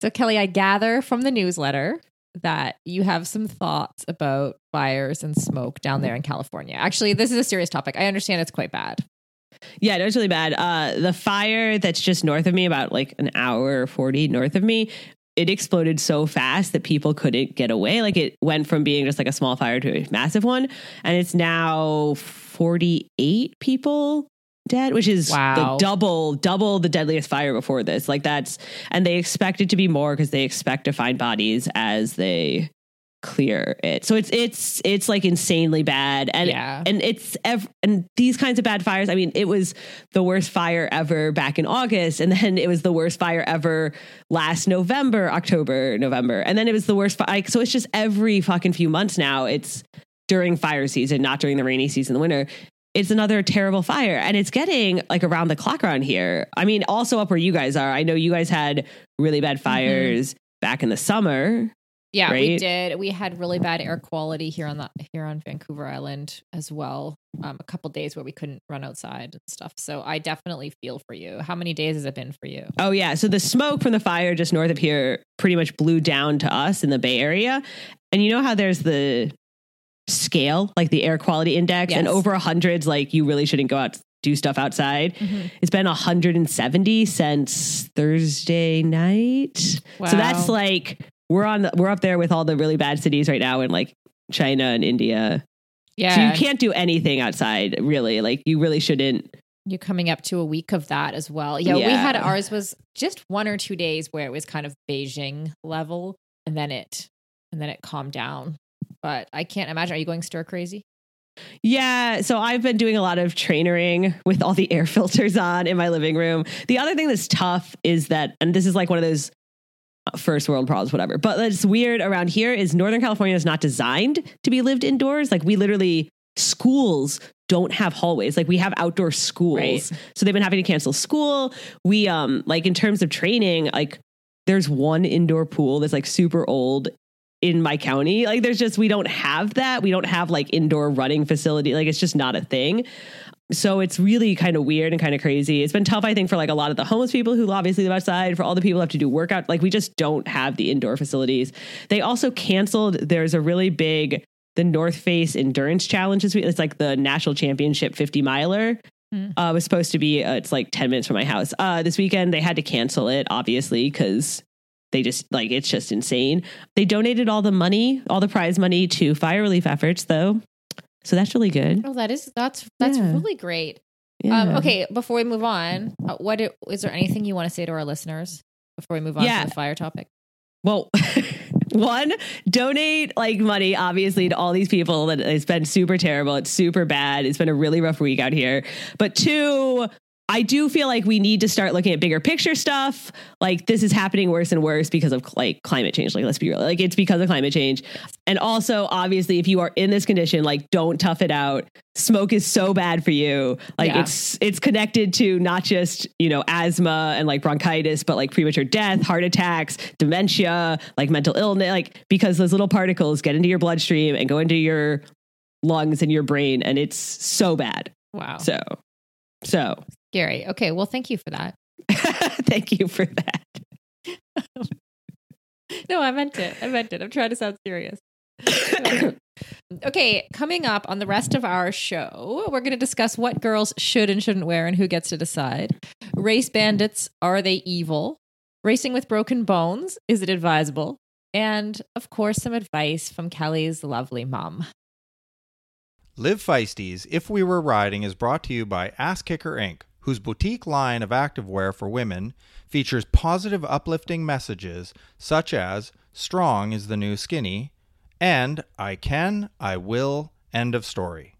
So, Kelly, I gather from the newsletter that you have some thoughts about fires and smoke down there in California. Actually, this is a serious topic. I understand it's quite bad. Yeah, no, it's really bad. Uh, the fire that's just north of me, about like an hour or 40 north of me, it exploded so fast that people couldn't get away. Like it went from being just like a small fire to a massive one. And it's now 48 people dead, which is Wow. the double, double the deadliest fire before this. Like that's, and they expect it to be more because they expect to find bodies as they clear it. So it's it's it's like insanely bad, and Yeah. and it's ev- and these kinds of bad fires. I mean, it was the worst fire ever back in August, and then it was the worst fire ever last November, October, November, and then it was the worst. Fi- like, so it's just every fucking few months now. It's during fire season, not during the rainy season, the winter. It's another terrible fire, and it's getting like around the clock around here. I mean, also up where you guys are. I know you guys had really bad fires back in the summer. Yeah, we did. We had really bad air quality here on the here on Vancouver Island as well. Um, a couple days where we couldn't run outside and stuff. So I definitely feel for you. How many days has it been for you? Oh yeah, so the smoke from the fire just north of here pretty much blew down to us in the Bay Area, and you know how there's the scale, like the air quality index, and Yes. over hundreds, like you really shouldn't go out do stuff outside. Mm-hmm. It's been 170 since Thursday night. So that's like we're on the, we're up there with all the really bad cities right now in like China and India. Yeah, So you can't do anything outside really. Like you really shouldn't. You're coming up to a week of that as well. Yeah, we had ours was just one or two days where it was kind of Beijing level, and then it and then it calmed down. But I can't imagine. Are you going stir crazy? Yeah, so I've been doing a lot of trainering with all the air filters on in my living room. The other thing that's tough is that, and this is like one of those uh, first world problems, whatever, but that's weird around here is Northern California is not designed to be lived indoors. Like we literally, schools don't have hallways. Like we have outdoor schools. Right. So they've been having to cancel school. We, um, like in terms of training, like there's one indoor pool that's like super old in my county. Like there's just we don't have that. We don't have like indoor running facility. Like it's just not a thing. So it's really kind of weird and kind of crazy. It's been tough, I think, for like a lot of the homeless people who obviously live outside, for all the people who have to do workout. Like we just don't have the indoor facilities. They also canceled. There's a really big the North Face Endurance Challenge this week. It's like the national championship 50 miler. Hmm. Uh, was supposed to be. Uh, it's like 10 minutes from my house. Uh, this weekend they had to cancel it, obviously, because they just like it's just insane. They donated all the money, all the prize money to fire relief efforts, though. So that's really good. Oh, that is that's that's Yeah. really great. Yeah. Um, okay, before we move on, uh, what is there anything you want to say to our listeners before we move on Yeah. to the fire topic? Well, one, donate like money, obviously, to all these people. That it's been super terrible. It's super bad. It's been a really rough week out here. But two, I do feel like we need to start looking at bigger picture stuff. Like this is happening worse and worse because of like climate change. Like let's be real. Like it's because of climate change. And also, obviously, if you are in this condition, like don't tough it out. Smoke is so bad for you. Like Yeah. it's it's connected to not just, you know, asthma and like bronchitis, but like premature death, heart attacks, dementia, like mental illness, like because those little particles get into your bloodstream and go into your lungs and your brain and it's so bad. Wow, So so scary. Okay, well, thank you for that. thank you for that. No, I meant it. I meant it. I'm trying to sound serious. okay, coming up on the rest of our show, we're going to discuss what girls should and shouldn't wear and who gets to decide. Race bandits, are they evil? Racing with broken bones, is it advisable? And of course, some advice from Kelly's lovely mom. Live Feisties If We Were Riding is brought to you by Ass Kicker Inc., whose boutique line of activewear for women features positive, uplifting messages such as Strong is the new skinny and I can, I will, end of story.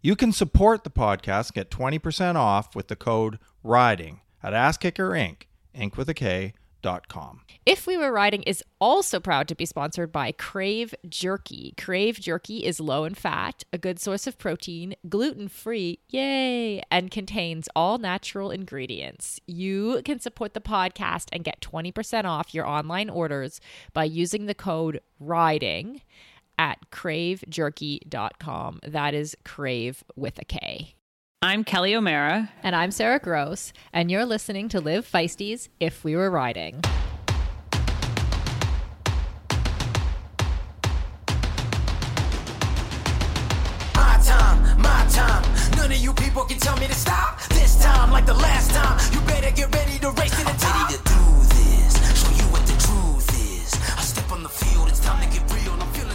You can support the podcast, get 20% off with the code RIDING at Asskicker Inc., Inc. with a K. If We Were Riding is also proud to be sponsored by Krave Jerky. Krave Jerky is low in fat, a good source of protein, gluten free, yay, and contains all natural ingredients. You can support the podcast and get 20% off your online orders by using the code RIDING at kravejerky.com. That is crave with a K. I'm Kelly O'Mara. And I'm Sarah Gross. And you're listening to Live Feisty's If We Were Riding. My time, my time. None of you people can tell me to stop. This time, like the last time, you better get ready to race to the top. To do this, show you what the truth is. I step on the field, it's time to get real. I'm feeling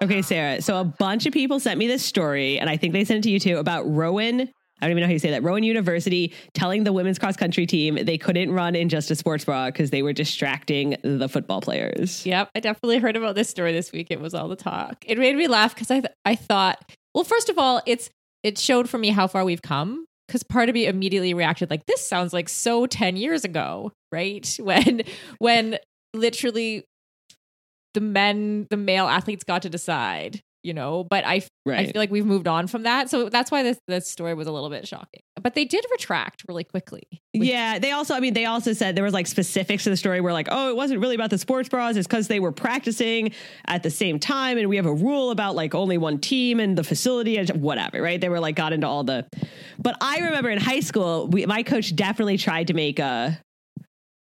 Okay, Sarah. So a bunch of people sent me this story, and I think they sent it to you too about Rowan. I don't even know how you say that. Rowan University telling the women's cross country team they couldn't run in just a sports bra because they were distracting the football players. Yep, I definitely heard about this story this week. It was all the talk. It made me laugh because I th- I thought, well, first of all, it's it showed for me how far we've come. Because part of me immediately reacted like, this sounds like so ten years ago, right? When when literally the men, the male athletes got to decide, you know. But I I feel like we've moved on from that, so that's why this this story was a little bit shocking. But they did retract really quickly. which- Yeah, they also, I mean, they also said there was like specifics to the story where like, oh, it wasn't really about the sports bras. It's because they were practicing at the same time. And we have a rule about like only one team and the facility and whatever, right? They were like, got into all the, but I remember in high school, we, my coach definitely tried to make a,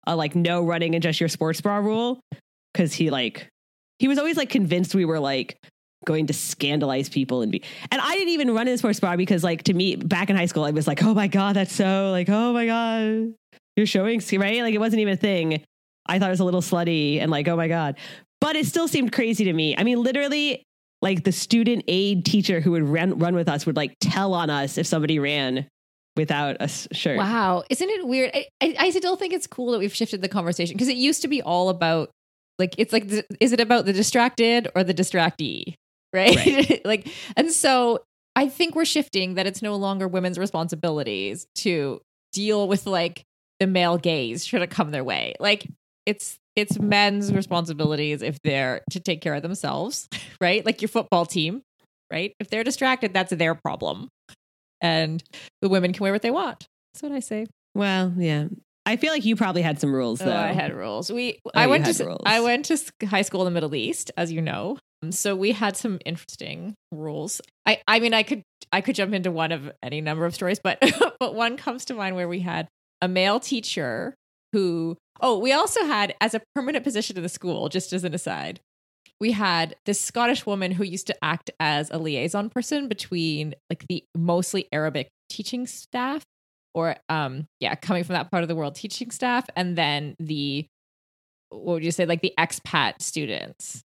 a like no running in just your sports bra rule. Cause he like, he was always like convinced we were like, going to scandalize people and be and I didn't even run in a sports bar because like to me back in high school I was like oh my god that's so like oh my god you're showing right? Like it wasn't even a thing. I thought it was a little slutty and like oh my god. But it still seemed crazy to me. I mean literally like the student aid teacher who would run run with us would like tell on us if somebody ran without a shirt. Wow, isn't it weird? I, I, I still think it's cool that we've shifted the conversation because it used to be all about like it's like is it about the distracted or the distractee, right? like, and so I think we're shifting that it's no longer women's responsibilities to deal with like the male gaze should it come their way. Like it's it's men's responsibilities if they're to take care of themselves, right? Like your football team, right? If they're distracted, that's their problem. And the women can wear what they want. That's what I say. well yeah I feel like you probably had some rules though Oh, I had rules. We Oh, I went to rules. I went to high school in the Middle East, as you know. Um, So we had some interesting rules. I I mean I could I could jump into one of any number of stories, but but one comes to mind where we had a male teacher who oh we also had as a permanent position in the school. Just as an aside, we had this Scottish woman who used to act as a liaison person between like the mostly Arabic teaching staff or um yeah coming from that part of the world teaching staff and then the what would you say like the expat students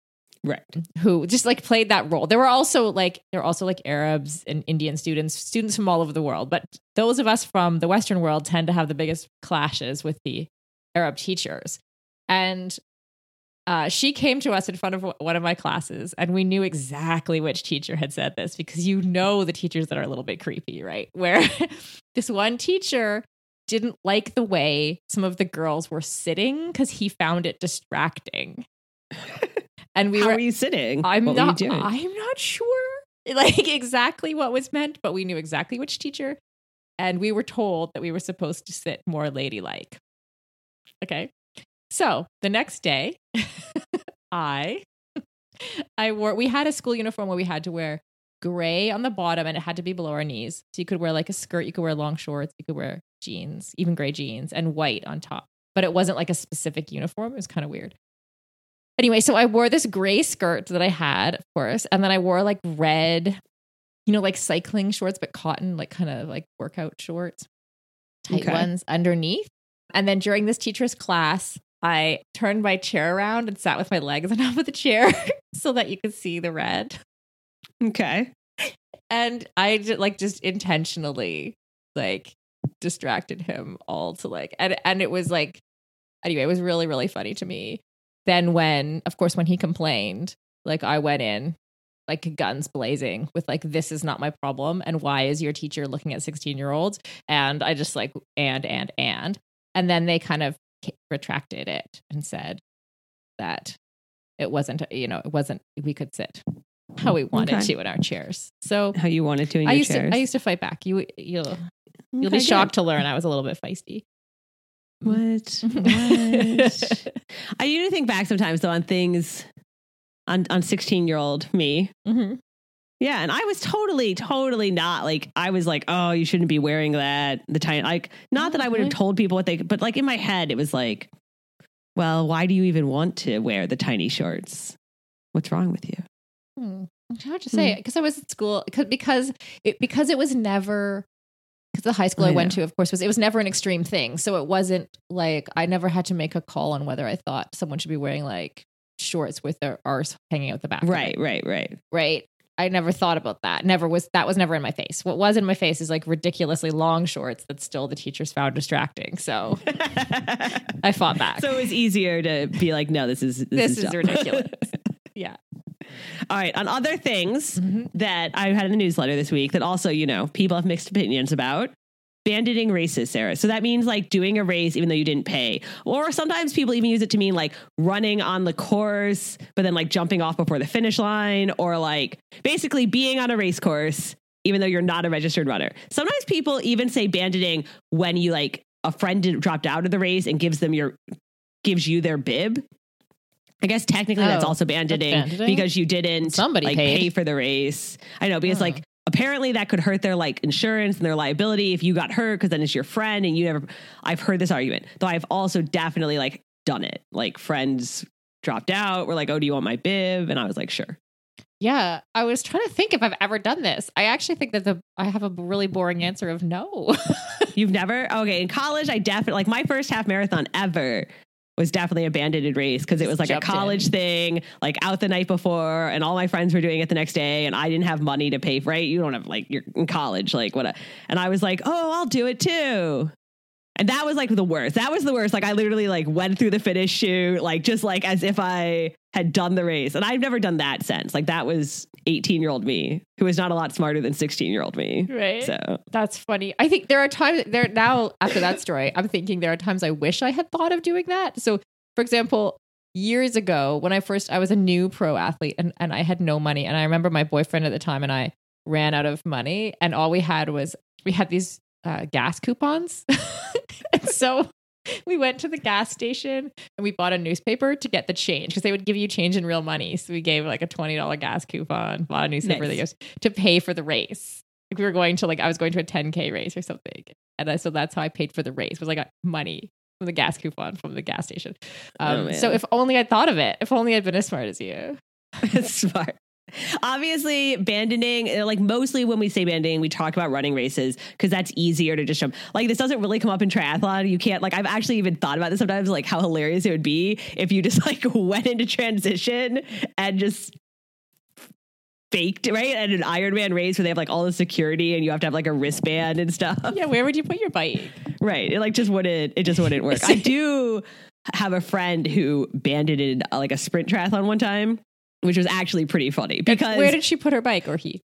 right. who just like played that role. There were also like there were also like arabs and indian students students from all over the world but those of us from the western world tend to have the biggest clashes with the arab teachers. And uh, she came to us in front of one of my classes, and we knew exactly which teacher had said this because you know the teachers that are a little bit creepy, right? Where this one teacher didn't like the way some of the girls were sitting because he found it distracting. And we how were, you sitting I'm what not, were you doing I'm not sure like exactly what was meant, but we knew exactly which teacher. And we were told that we were supposed to sit more ladylike. Okay. So the next day, I I wore we had a school uniform where we had to wear gray on the bottom and it had to be below our knees. So you could wear like a skirt, you could wear long shorts, you could wear jeans, even gray jeans, and white on top. But it wasn't like a specific uniform. It was kind of weird. Anyway, so I wore this gray skirt that I had, of course, and then I wore like red, you know, like cycling shorts, but cotton, like kind of like workout shorts, tight Okay. ones underneath. And then during this teacher's class, I turned my chair around and sat with my legs on top of the chair so that you could see the red. okay And I just, like just intentionally like distracted him all to like and and it was like anyway, it was really really funny to me. Then when of course when he complained, like I went in like guns blazing with like this is not my problem and why is your teacher looking at 16 year olds and i just like and and and and then they kind of retracted it and said that it wasn't you know it wasn't we could sit how we wanted Okay. to in our chairs so how you wanted to in i used chairs to i used to fight back you you'll you'll be good. shocked to learn i was a little bit feisty What? What? I usually think back sometimes though on things on on 16 year old me. Mhm. Yeah, and I was totally, totally not like I was like, oh, you shouldn't be wearing that. The tiny like not that I would have told people what they but like in my head it was like, well, why do you even want to wear the tiny shorts? What's wrong with you? Hmm. How would you say it? Because I was at school because because it because it was never because the high school I, I went know. to, of course, was it was never an extreme thing. So it wasn't like I never had to make a call on whether I thought someone should be wearing like shorts with their arse hanging out the back. Right, right, right. right. I never thought about that. Never was that was never in my face. What was in my face is like ridiculously long shorts that still the teachers found distracting. So I fought back. so it was easier to be like, no, this is this, this is, is ridiculous. yeah. All right. On other things Mhm. that I had in the newsletter this week that also, you know, people have mixed opinions about. Banditing races, Sarah. So that means like doing a race even though you didn't pay. Or sometimes people even use it to mean like running on the course, but then like jumping off before the finish line, or like basically being on a race course even though you're not a registered runner. Sometimes people even say banditing when you like a friend dropped out of the race and gives them your gives you their bib. I guess technically that's Oh, also banditing, banditing? because you didn't Somebody like paid. pay for the race. I know because Huh. like apparently that could hurt their like insurance and their liability if you got hurt because then it's your friend and you never. I've heard this argument though. I've also definitely like done it. Like friends dropped out. Were like, oh, do you want my bib? And I was like, sure. Yeah, I was trying to think if I've ever done this. I actually think that the I have a really boring answer of no. You've never? Okay. In college, I definitely, like my first half marathon ever was definitely a bandited race because it was like a Jumped in. college thing, like out the night before, and all my friends were doing it the next day, and I didn't have money to pay for it. You don't have, like, you're in college, like, what? A, and I was like, oh, I'll do it too. And that was like the worst. That was the worst. Like I literally like went through the finish chute, like just like as if I had done the race. And I've never done that since. Like that was 18 year old me, who was not a lot smarter than 16 year old me. right. So That's funny. I think there are times there now after that story, I'm thinking there are times I wish I had thought of doing that. So, for example, years ago when I first I was a new pro athlete and, and I had no money and I remember my boyfriend at the time and I ran out of money and all we had was we had these uh, gas coupons. and so we went to the gas station and we bought a newspaper to get the change because they would give you change in real money. So we gave like a $20 gas coupon, bought a newspaper Nice. that goes to pay for the race. Like we were going to like I was going to a 10k race or something, and I, so that's how I paid for the race. Was I got money from the gas coupon from the gas station. Um, Oh, so if only I'd thought of it. If only I'd been as smart as you. smart. Obviously, banditing, uh, like mostly when we say banditing, we talk about running races because that's easier to just jump. Like, this doesn't really come up in triathlon. You can't, like, I've actually even thought about this sometimes, like, how hilarious it would be if you just, like, went into transition and just faked, right? At an Ironman race where they have, like, all the security and you have to have, like, a wristband and stuff. Yeah, where would you put your bike? Right. It like just wouldn't it just wouldn't work. I do have a friend who bandited uh, like a sprint triathlon one time, which was actually pretty funny because where did she put her bike or he?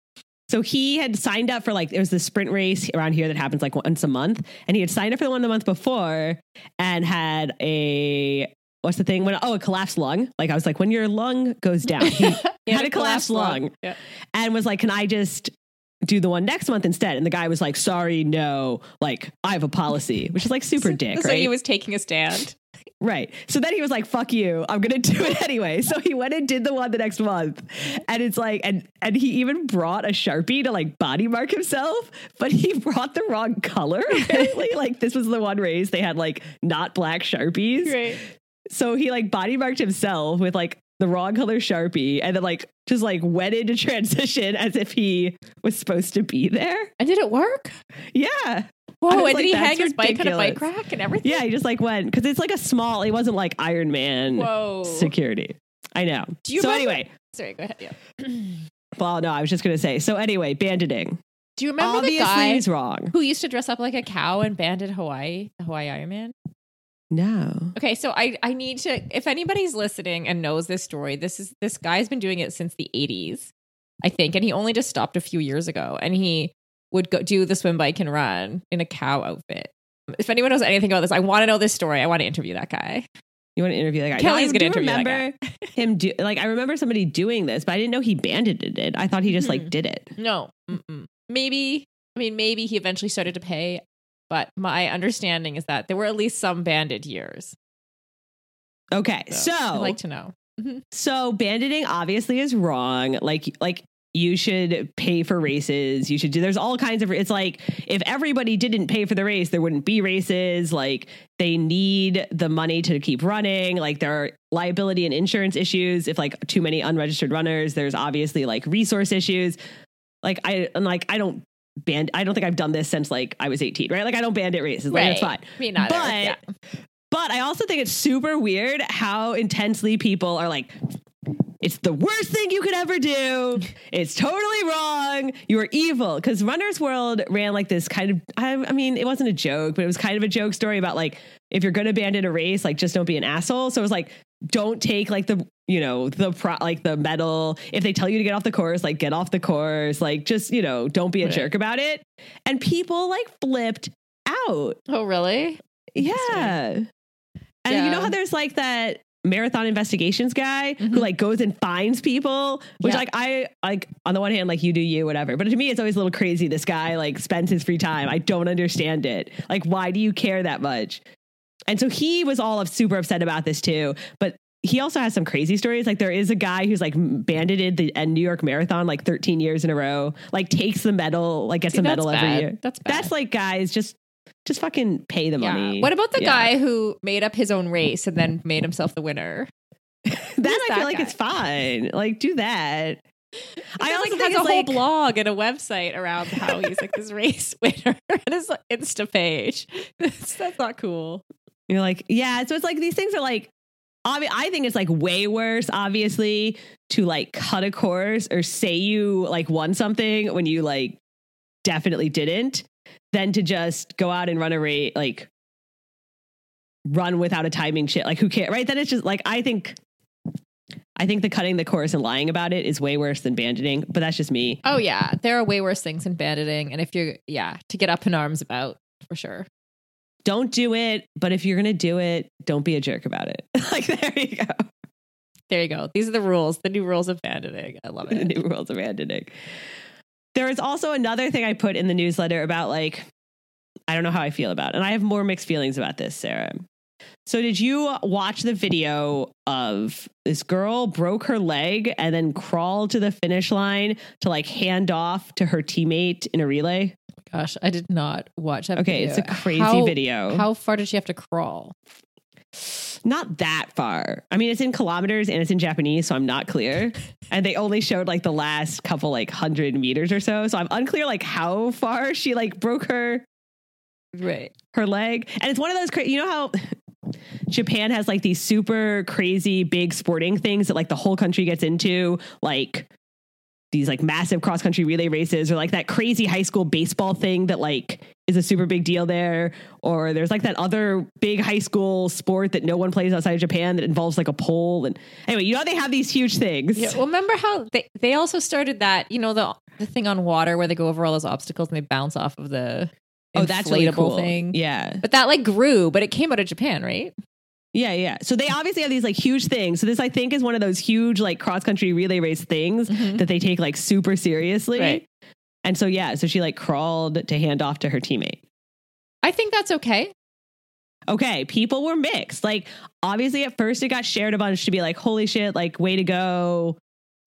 so he had signed up for like there was this sprint race around here that happens like once a month, and he had signed up for the one the month before and had a what's the thing when oh a collapsed lung. Like I was like when your lung goes down, he had a collapsed lung Yeah. and was like, "Can I just do the one next month instead?" And the guy was like, "Sorry, no. Like I have a policy," which is like super dick, so right? he was taking a stand. Right. So then he was like, fuck you. I'm going to do it anyway. So he went and did the one the next month. And it's like, and, and he even brought a Sharpie to like body mark himself, but he brought the wrong color. Apparently, like this was the one race they had like not black Sharpies. Right. So he like body marked himself with like the wrong color Sharpie and then like just like went into transition as if he was supposed to be there. And did it work? Yeah. Whoa! And was did he hang his bike on a bike rack and everything? Yeah. He just like went because it's like a small, it wasn't like Ironman Whoa. security. I know. Do you so remember- anyway, Sorry, go ahead. Yeah. well, no, I was just gonna say. So anyway, banditing. Do you remember Obviously, the guy is wrong. who used to dress up like a cow and banded Hawaii, the Hawaii Ironman? No. Okay, so I I need to if anybody's listening and knows this story, this is this guy's been doing it since the 80s, I think, and he only just stopped a few years ago and he would go do the swim bike and run in a cow outfit. If anyone knows anything about this, I want to know this story. I want to interview that guy. You want to interview that guy? Kelly's gonna do interview that remember him. Do like I remember somebody doing this, but I didn't know he banded it. I thought he just like did it. No, mm-mm. maybe. I mean, maybe he eventually started to pay, but my understanding is that there were at least some banded years. Okay, so I'd like to know. Mm-hmm. so banditing obviously is wrong. Like like you should pay for races. You should do, there's all kinds of, it's like if everybody didn't pay for the race, there wouldn't be races. Like they need the money to keep running. Like there are liability and insurance issues. If like too many unregistered runners, there's obviously like resource issues. Like I, and like, I don't band, I don't think I've done this since like I was 18, right? Like I don't bandit races. Like it's fine. Me neither. But yeah. but I also think it's super weird how intensely people are like, it's the worst thing you could ever do. It's totally wrong. You are evil. Because Runner's World ran like this kind of, I, I mean, it wasn't a joke, but it was kind of a joke story about like, if you're going to abandon a race, like just don't be an asshole. So it was like, don't take like the, you know, the pro, like the medal. If they tell you to get off the course, like get off the course. Like just, you know, don't be a Right. jerk about it. And people like flipped out. Oh, really? Yeah. And you know how there's like that marathon investigations guy Mhm. who like goes and finds people, which Yeah. like I like on the one hand, like you do you, whatever. But to me, it's always a little crazy. This guy like spends his free time. I don't understand it. Like, why do you care that much? And so he was all of super upset about this too. But he also has some crazy stories. Like there is a guy who's like bandited the New York Marathon like 13 years in a row, like takes the medal, like gets See, a medal every year. That's bad. That's like guys just just fucking pay the yeah. money. What about the Yeah. guy who made up his own race and then made himself the winner? Then I that feel like it's fine. Like do that. I also like, has a whole blog and a website around how he's like this race winner and his Insta page. That's, that's not cool. You're like, yeah. So it's like these things are like, obvi- I think it's like way worse, obviously, to like cut a course or say you like won something when you like definitely didn't, than to just go out and run a rate, like run without a timing shit. Like, who cares? Right. Then it's just like, I think. I think the cutting the course and lying about it is way worse than banditing, but that's just me. Oh yeah, there are way worse things than banditing, and if you're yeah to get up in arms about for sure. Don't do it, but if you're going to do it, don't be a jerk about it. like, there you go. There you go. These are the rules, the new rules of banditing. I love it. the new rules of abandoning. There is also another thing I put in the newsletter about like I don't know how I feel about it. And I have more mixed feelings about this, Sarah. So did you watch the video of this girl broke her leg and then crawled to the finish line to like hand off to her teammate in a relay? Gosh, I did not watch that. Okay, video. it's a crazy How- video. How far did she have to crawl? Not that far. I mean, it's in kilometers and it's in Japanese, so I'm not clear. and they only showed like the last couple like hundred meters or so. So I'm unclear like how far she like broke her Right. her leg. And it's one of those cra- you know how Japan has like these super crazy big sporting things that like the whole country gets into, like these like massive cross country relay races or like that crazy high school baseball thing that like is a super big deal there or there's like that other big high school sport that no one plays outside of Japan that involves like a pole and anyway you know they have these huge things Yeah. Well, remember how they they also started that you know the the thing on water where they go over all those obstacles and they bounce off of the oh that's really cool thing. yeah But that like grew, but it came out of Japan, right? Yeah, yeah. So they obviously have these like huge things. So this I think is one of those huge like cross country relay race things Mhm. that they take like super seriously. Right. And so yeah, so she like crawled to hand off to her teammate. I think that's okay. Okay, people were mixed. Like obviously at first it got shared a bunch to be like holy shit, like way to go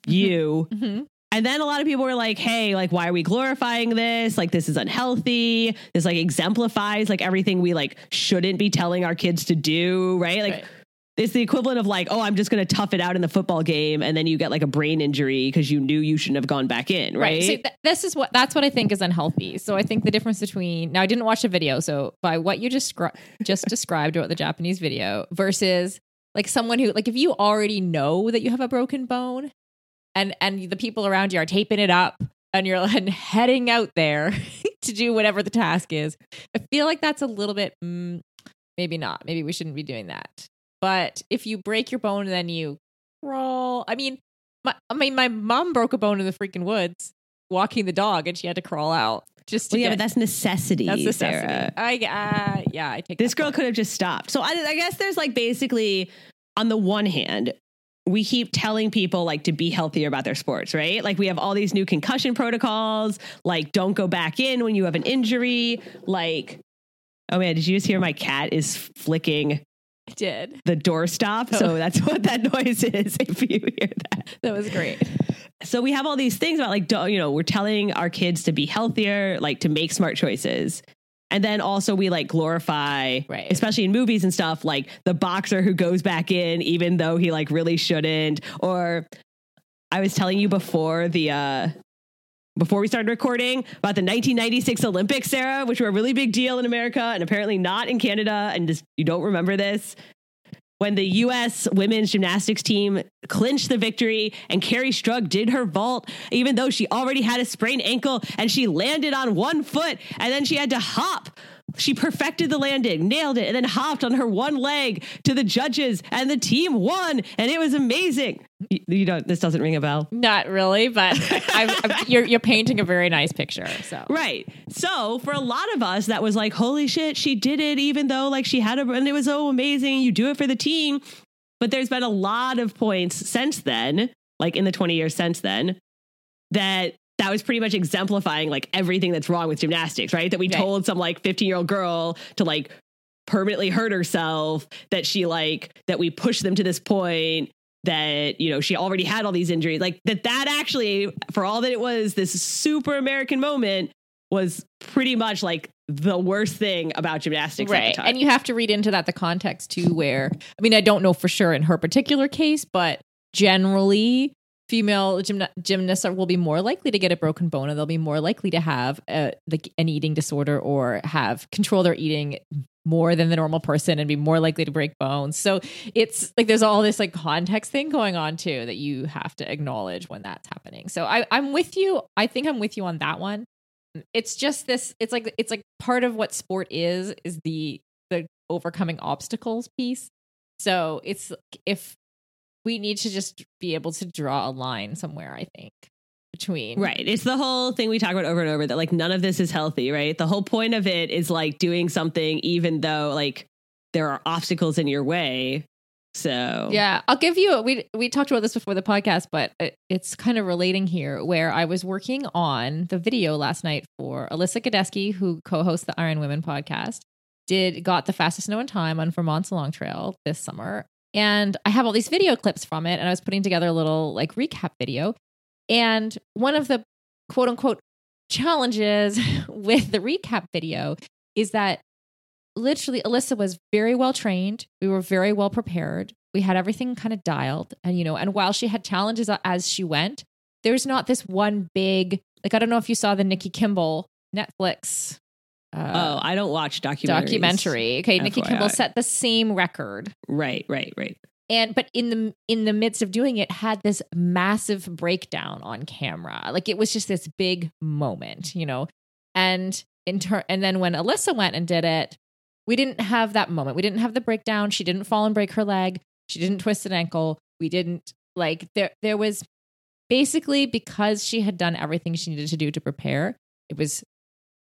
you. Mm-hmm. And then a lot of people were like, hey, like, why are we glorifying this? Like, this is unhealthy. This like exemplifies like everything we like shouldn't be telling our kids to do, right? Like, Right. it's the equivalent of like, oh, I'm just going to tough it out in the football game, and then you get like a brain injury because you knew you shouldn't have gone back in, right? So th- this is what that's what I think is unhealthy. So I think the difference between now I didn't watch the video, so by what you just scri- just described about the Japanese video versus like someone who like if you already know that you have a broken bone and and the people around you are taping it up and you're and heading out there to do whatever the task is. I feel like that's a little bit mm, maybe not. Maybe we shouldn't be doing that. But if you break your bone and then you crawl, I mean, my, I mean, my mom broke a bone in the freaking woods walking the dog, and she had to crawl out just to well, yeah, get. but that's necessity. that's necessity. Sarah. I uh, yeah, I take This girl point. could have just stopped. So I, I guess there's like basically, on the one hand, we keep telling people like to be healthier about their sports, right? Like we have all these new concussion protocols, like don't go back in when you have an injury. Like, oh man, did you just hear my cat is flicking I did. the doorstop? Oh. So that's what that noise is if you hear that. That was great. so we have all these things about like, don't. you know, we're telling our kids to be healthier, like to make smart choices. And then also we like glorify, Right. especially in movies and stuff, like the boxer who goes back in even though he like really shouldn't. Or I was telling you before the uh before we started recording about the 1996 Olympics, Sarah, which were a really big deal in America and apparently not in Canada. And just you don't remember this when the U.S. women's gymnastics team clinched the victory and Kerri Strug did her vault, even though she already had a sprained ankle and she landed on one foot and then she had to hop. She perfected the landing, nailed it, and then hopped on her one leg to the judges, and the team won, and it was amazing. You, you don't. This doesn't ring a bell. Not really, but I, I, you're you're painting a very nice picture. So Right. So for a lot of us, that was like, holy shit, she did it, even though like she had a, and it was so amazing. You do it for the team. But there's been a lot of points since then, like in the 20 years since then, that that was pretty much exemplifying like everything that's wrong with gymnastics, right? That we Right. told some like 15 year old girl to like permanently hurt herself, that she like, that we pushed them to this point that you know she already had all these injuries like that that actually for all that it was this super american moment was pretty much like the worst thing about gymnastics at the right, time. and you have to read into that the context too. Where I mean, I don't know for sure in her particular case, but generally. Female gymna- gymnasts are, will be more likely to get a broken bone, and they'll be more likely to have a, like an eating disorder or have control their eating more than the normal person, and be more likely to break bones. So it's like there's all this like context thing going on too that you have to acknowledge when that's happening. So I, I'm with you. I think I'm with you on that one. It's just this. It's like it's like part of what sport is is the the overcoming obstacles piece. So it's if we need to just be able to draw a line somewhere. I think between Right. It's the whole thing we talk about over and over that like none of this is healthy, right? The whole point of it is like doing something even though like there are obstacles in your way. So Yeah, I'll give you. We we talked about this before the podcast, but it, it's kind of relating here. Where I was working on the video last night for Alyssa Godesky, who co-hosts the Iron Women podcast, did got the fastest known time on Vermont's Long Trail this summer, and I have all these video clips from it, and I was putting together a little like recap video, and one of the quote unquote challenges with the recap video is that literally Alyssa was very well trained. We were very well prepared. We had everything kind of dialed. And, you know, and while she had challenges as she went, there's not this one big, like, I don't know if you saw the Nikki Kimball Netflix Oh, uh, I don't watch documentaries. documentary. Okay. Nikki Kimball set the same record. Right, right, right. And but in the in the midst of doing it, had this massive breakdown on camera. Like it was just this big moment, you know. And in turn, and then when Alyssa went and did it, we didn't have that moment. We didn't have the breakdown. She didn't fall and break her leg. She didn't twist an ankle. We didn't like there. There was basically because she had done everything she needed to do to prepare. It was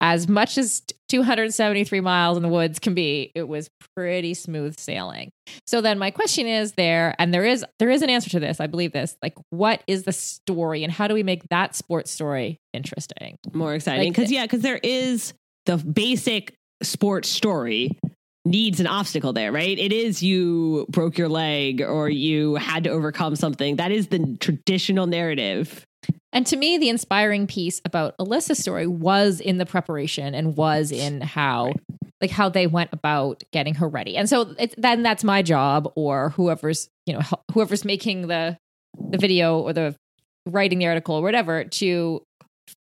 as much as 273 miles in the woods can be. It was pretty smooth sailing. So then my question is there, and there is there is an answer to this. I believe this. Like, what is the story, and how do we make that sports story interesting? More exciting. Because, the- yeah, because there is the basic sports story needs an obstacle there, right? It is you broke your leg or you had to overcome something. That is the traditional narrative. And to me, the inspiring piece about Alyssa's story was in the preparation and was in how, like, how they went about getting her ready. And so it's, then that's my job, or whoever's you know whoever's making the the video or the writing the article or whatever to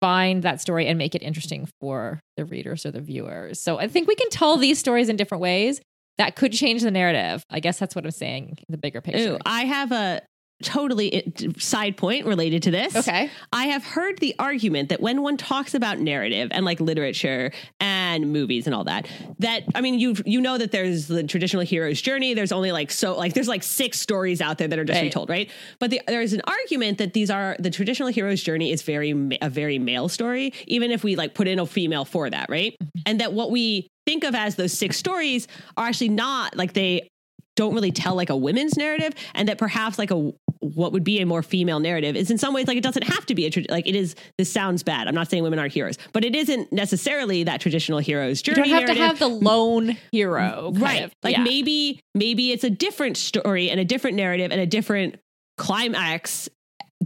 find that story and make it interesting for the readers or the viewers. So I think we can tell these stories in different ways that could change the narrative. I guess that's what I'm saying. The bigger picture. Ooh, I have a totally side point related to this. Okay. I have heard the argument that when one talks about narrative and like literature and movies and all that, that I mean, you you know that there's the traditional hero's journey. There's only like so like there's like six stories out there that are just Right. retold, right? But the, there's an argument that these are the traditional hero's journey is very a very male story, even if we like put in a female for that, right? Mm-hmm. And that what we think of as those six stories are actually not like they don't really tell like a women's narrative and that perhaps like a what would be a more female narrative is in some ways like it doesn't have to be a tra- like it is this sounds bad i'm not saying women aren't heroes but it isn't necessarily that traditional hero's You don't have to have the lone hero. kind right of. like Yeah. maybe maybe it's a different story and a different narrative and a different climax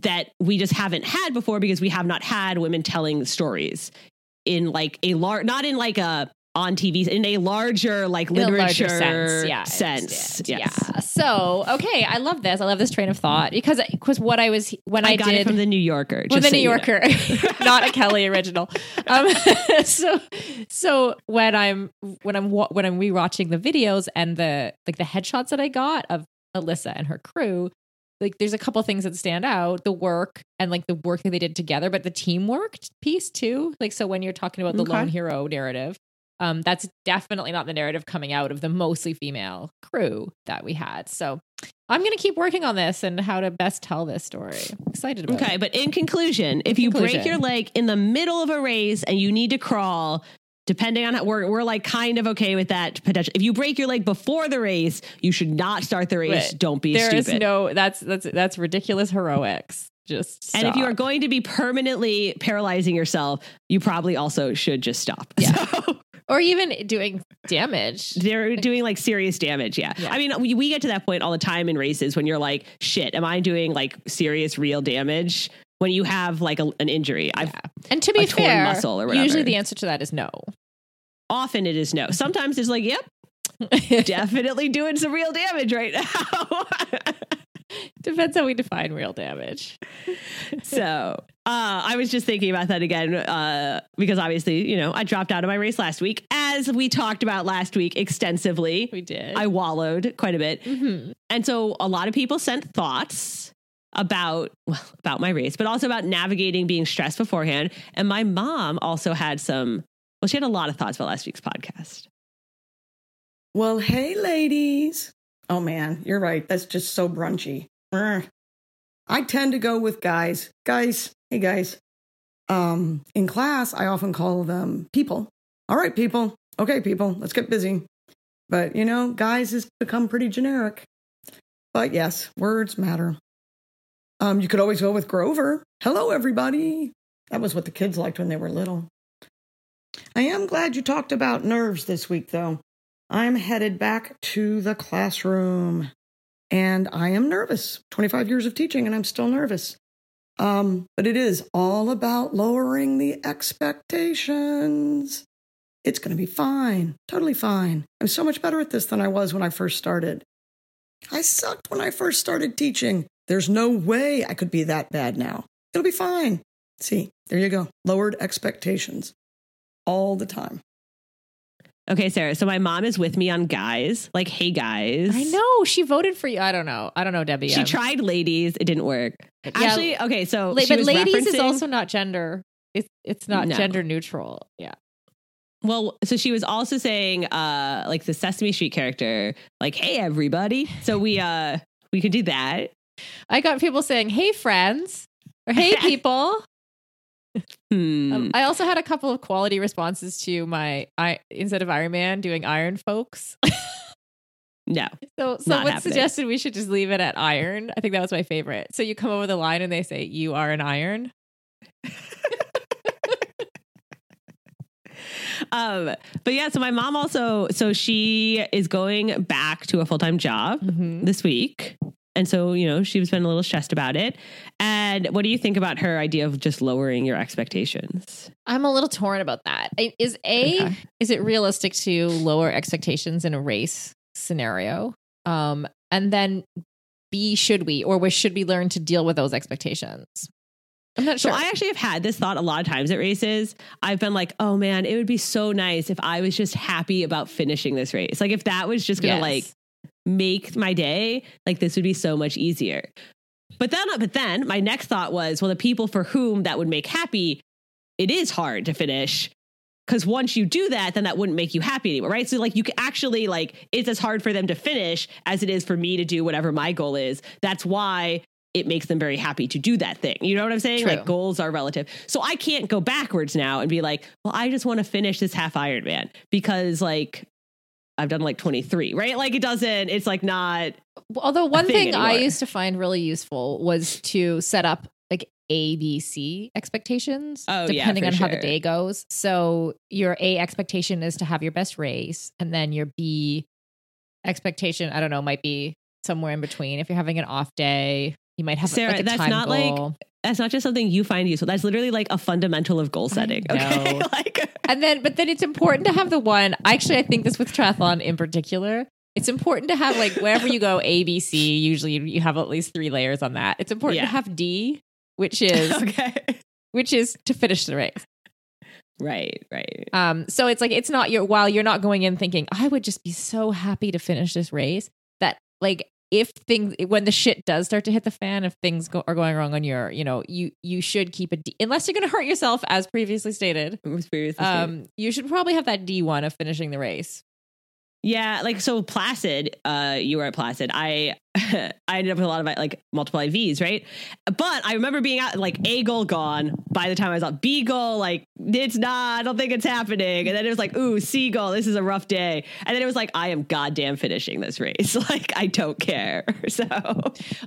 that we just haven't had before because we have not had women telling stories in like a large, not in like a on TV, in a larger like In literature sense, yeah, sense. Yes. Yeah. So okay, I love this. I love this train of thought because because what I was when I, I got did it from the New Yorker. from just the so New you know. Yorker, not a Kelly original. Um, so, so when I'm when I'm when I'm rewatching the videos and the like the headshots that I got of Alyssa and her crew, like there's a couple things that stand out: the work and like the work that they did together, but the teamwork piece too. Like so, when you're talking about the Okay. lone hero narrative. Um, that's definitely not the narrative coming out of the mostly female crew that we had. So I'm going to keep working on this and how to best tell this story. Excited about Okay, it. but in conclusion, if you break your leg in the middle of a race and you need to crawl, depending on how we're we're like kind of okay with that potential. If you break your leg before the race, you should not start the race. Right. Don't be There is stupid. no that's that's that's ridiculous heroics. Just and if you are going to be permanently paralyzing yourself, you probably also should just stop. Yeah. So or even doing damage. they're doing like serious damage. Yeah. Yeah. I mean, we, we get to that point all the time in races when you're like, shit, am I doing like serious, real damage? When you have like a, an injury, I've Yeah. And to be a torn fair, muscle or whatever. usually the answer to that is no. often it is no. Sometimes it's like, yep, definitely doing some real damage right now. Depends how we define real damage. so uh, I was just thinking about that again uh, because obviously, you know, I dropped out of my race last week, as we talked about last week extensively. We did. I wallowed quite a bit, Mhm. and so a lot of people sent thoughts about well about my race, but also about navigating being stressed beforehand. And my mom also had some. Well, she had a lot of thoughts about last week's podcast. Well, hey, ladies. Oh, man, you're right. That's just so brunchy. I tend to go with guys. Guys, hey, guys. Um, in class, I often call them people. All right, people. Okay, people, let's get busy. But, you know, guys has become pretty generic. But yes, words matter. Um, you could always go with Grover. Hello, everybody. That was what the kids liked when they were little. I am glad you talked about nerves this week, though. I'm headed back to the classroom and I am nervous. 25 years of teaching and I'm still nervous. Um, but it is all about lowering the expectations. It's going to be fine, totally fine. I'm so much better at this than I was when I first started. I sucked when I first started teaching. There's no way I could be that bad now. It'll be fine. See, there you go. Lowered expectations all the time. Okay, Sarah. So my mom is with me on guys. Like, hey guys. I know she voted for you. I don't know. I don't know, Debbie. She I'm- tried ladies. It didn't work. Yeah, Actually, okay. So, la- but ladies is also not gender. It's it's not No. gender neutral. Yeah. well. So she was also saying, uh, like the Sesame Street character, like, hey everybody. So we, uh, we could do that. I got people saying, "Hey friends," or "Hey people." Hmm. Um, I also had a couple of quality responses to my I instead of Iron Man doing Iron Folks. no. So someone suggested we should just leave it at Iron. I think that was my favorite. So you come over the line and they say, "You are an Iron." Um, but yeah. So my mom also, so she is going back to a full time job Mhm. this week. And so, you know, she was been a little stressed about it. And what do you think about her idea of just lowering your expectations? I'm a little torn about that. Is a Okay. is it realistic to lower expectations in a race scenario? Um, and then B should we or we should we learn to deal with those expectations? I'm not So sure. I actually have had this thought a lot of times at races. I've been like, oh man, it would be so nice if I was just happy about finishing this race. Like if that was just gonna Yes. like make my day, like this would be so much easier. But then but then my next thought was, well, the people for whom that would make happy, it is hard to finish. Because once you do that, then that wouldn't make you happy anymore, right? So, like, you can actually, like, it's as hard for them to finish as it is for me to do whatever my goal is. That's why it makes them very happy to do that thing. You know what I'm saying? True. Like, goals are relative. So, I can't go backwards now and be like, well, I just want to finish this half Ironman because, like, I've done like 23, right? Like, it doesn't, it's like not, Although one thing thing I used to find really useful was to set up like A, B, C expectations, Oh, depending for on how the day goes. So your A expectation is to have your best race, and then your B expectation, I don't know, might be somewhere in between. If you're having an off day, You might have Sarah, like a that's time not like- goal. That's not just something you find useful. That's literally like a fundamental of goal setting. Okay. like and then but then it's important to have the one actually i think this with triathlon in particular it's important to have like wherever you go a b c usually you- you have at least three layers on that it's important Yeah. to have d which is okay. which is to finish the race Right, right. um so it's like it's not your while you're not going in thinking i would just be so happy to finish this race that like if things when the shit does start to hit the fan if things go, are going wrong on your you know you you should keep a d unless you're going to hurt yourself as previously stated previously stated. um you should probably have that d1 of finishing the race Yeah, like so Placid, uh, you were at Placid. I I ended up with a lot of like multiple IVs, right? But I remember being out like A goal gone by the time I was out. B goal, like, it's not, I don't think it's happening. And then it was like, ooh, C goal, this is a rough day. And then it was like, I am goddamn finishing this race. Like, I don't care. So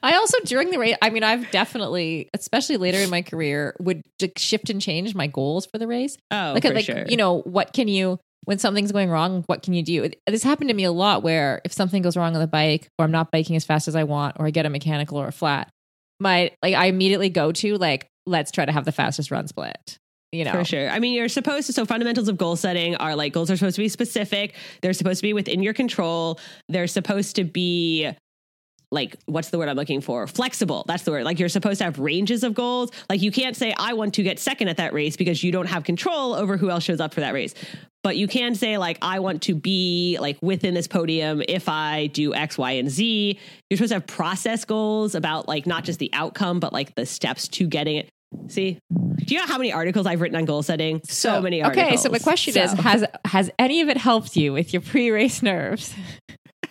I also during the race, I mean, I've definitely, especially later in my career, would shift and change my goals for the race. Oh, like, for like sure. you know, what can you when something's going wrong? What can you do? This happened to me a lot. Where if something goes wrong on the bike, or I'm not biking as fast as I want, or I get a mechanical or a flat, my like I immediately go to like, let's try to have the fastest run split. You know, For sure. I mean, you're supposed to. So, fundamentals of goal setting are like goals are supposed to be specific. They're supposed to be within your control. They're supposed to be like, what's the word I'm looking for? Flexible. That's the word. Like, you're supposed to have ranges of goals. Like, you can't say, I want to get second at that race because you don't have control over who else shows up for that race. But you can say, like, I want to be like within this podium if I do X, Y, and Z. You're supposed to have process goals about like not just the outcome, but like the steps to getting it. See, do you know how many articles I've written on goal setting? So, many articles. Okay, so my question is: has has any of it helped you with your pre-race nerves?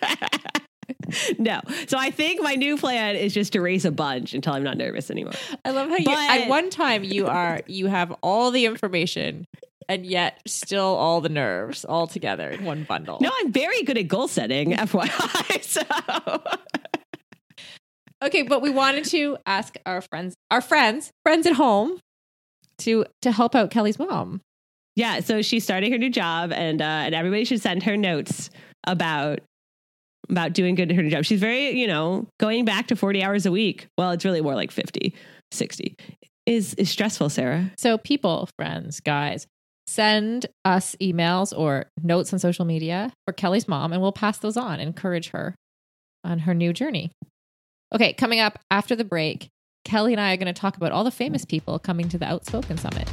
no. So I think my new plan is just to race a bunch until I'm not nervous anymore. I love how you at one time you are you have all the information and yet still all the nerves all together in one bundle. No, I'm very good at goal setting, FYI. So Okay, but we wanted to ask our friends our friends, friends at home to to help out Kelly's mom. yeah, so she's starting her new job, and uh, and everybody should send her notes about about doing good at her new job. She's very, you know, going back to 40 hours a week. Well, it's really more like 50, 60. Is is stressful, Sarah. So people, friends, guys, send us emails or notes on social media for Kelly's mom and we'll pass those on, encourage her on her new journey. Okay, coming up after the break, Kelly and I are going to talk about all the famous people coming to the Outspoken Summit.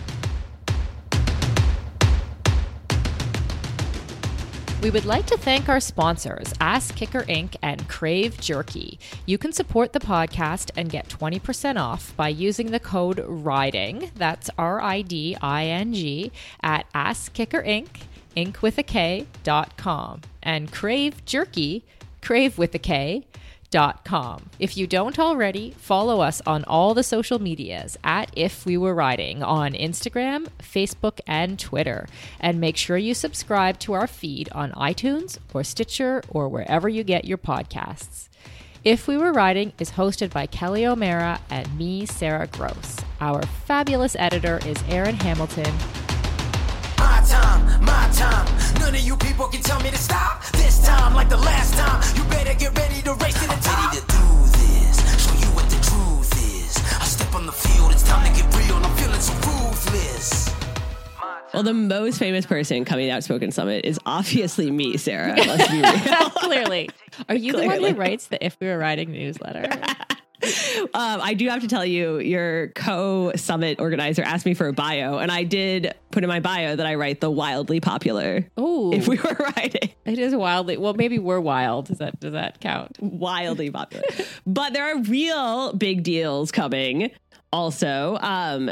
We would like to thank our sponsors, Ass Kicker Inc. and Krave Jerky. You can support the podcast and get 20% off by using the code RIDING, that's R I D I N G, at Ass Kicker Inc., Inc. with a K, dot com. And Krave Jerky, Krave with a K, If you don't already, follow us on all the social medias at If We Were Riding on Instagram, Facebook, and Twitter. And make sure you subscribe to our feed on iTunes or Stitcher or wherever you get your podcasts. If We Were Riding is hosted by Kelly O'Mara and me, Sarah Gross. Our fabulous editor is Aaron Hamilton. My time, my time. None of you people can tell me to stop. This time, like the last time, you better get ready to race to the top. Ready to do this, show you what the truth is. I step on the field, it's time to get real. I'm feeling so ruthless. Well, the most famous person coming to Outspoken Summit is obviously me, Sarah. Let's be real. Clearly. Are you the one who writes the If We Were Riding newsletter? um, I do have to tell you, your co summit organizer asked me for a bio, and I did put in my bio that I write the wildly popular. Oh, If we were writing It is wildly well. Maybe we're wild. Does that does that count? wildly popular, but there are real big deals coming. Also, um,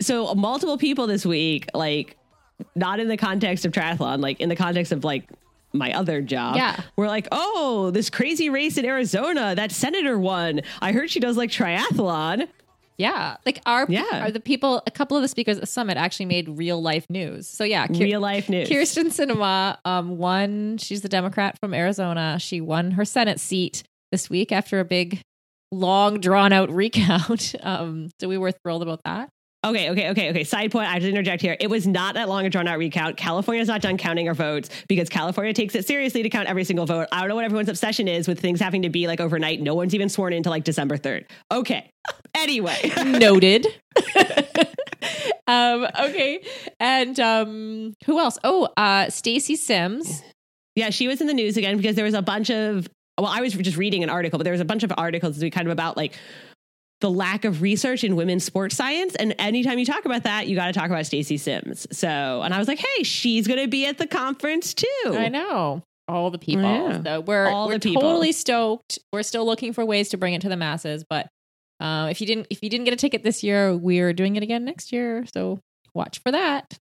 so multiple people this week, like not in the context of triathlon, like in the context of like my other job. Yeah. We're like, oh, this crazy race in Arizona, that senator won. I heard she does like triathlon. Yeah, like our Yeah. are the people. A couple of the speakers at the summit actually made real life news. So yeah, Kier- Real life news. Kyrsten Sinema um, won. She's the Democrat from Arizona. She won her Senate seat this week after a big, long, drawn out recount. Um, so we were thrilled about that. Okay, okay, okay, okay. Side point, I have to interject here. It was not that long a drawn out recount. California's not done counting our votes because California takes it seriously to count every single vote. I don't know what everyone's obsession is with things having to be like overnight. No one's even sworn in until like December 3rd. Okay. Anyway. Noted. um, okay. And um, who else? Oh, uh, Stacy Sims. Yeah, she was in the news again because there was a bunch of well, I was just reading an article, but there was a bunch of articles to be kind of about like the lack of research in women's sports science. And anytime you talk about that, you got to talk about Stacy Sims. So, and I was like, hey, she's going to be at the conference too. I know. All the people. Yeah. So we're, All we're totally stoked. We're still looking for ways to bring it to the masses, but uh, if you didn't if you didn't get a ticket this year, we're doing it again next year. So watch for that.